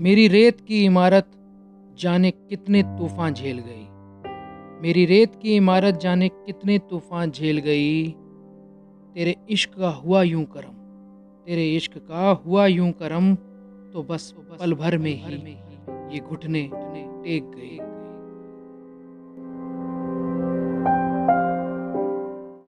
मेरी रेत की इमारत जाने कितने तूफ़ान झेल गई। मेरी रेत की इमारत जाने कितने तूफ़ान झेल गई। तेरे इश्क का हुआ यूँ करम, तेरे इश्क का हुआ यूँ करम तो बस पल भर में ही ये घुटने टेक गए।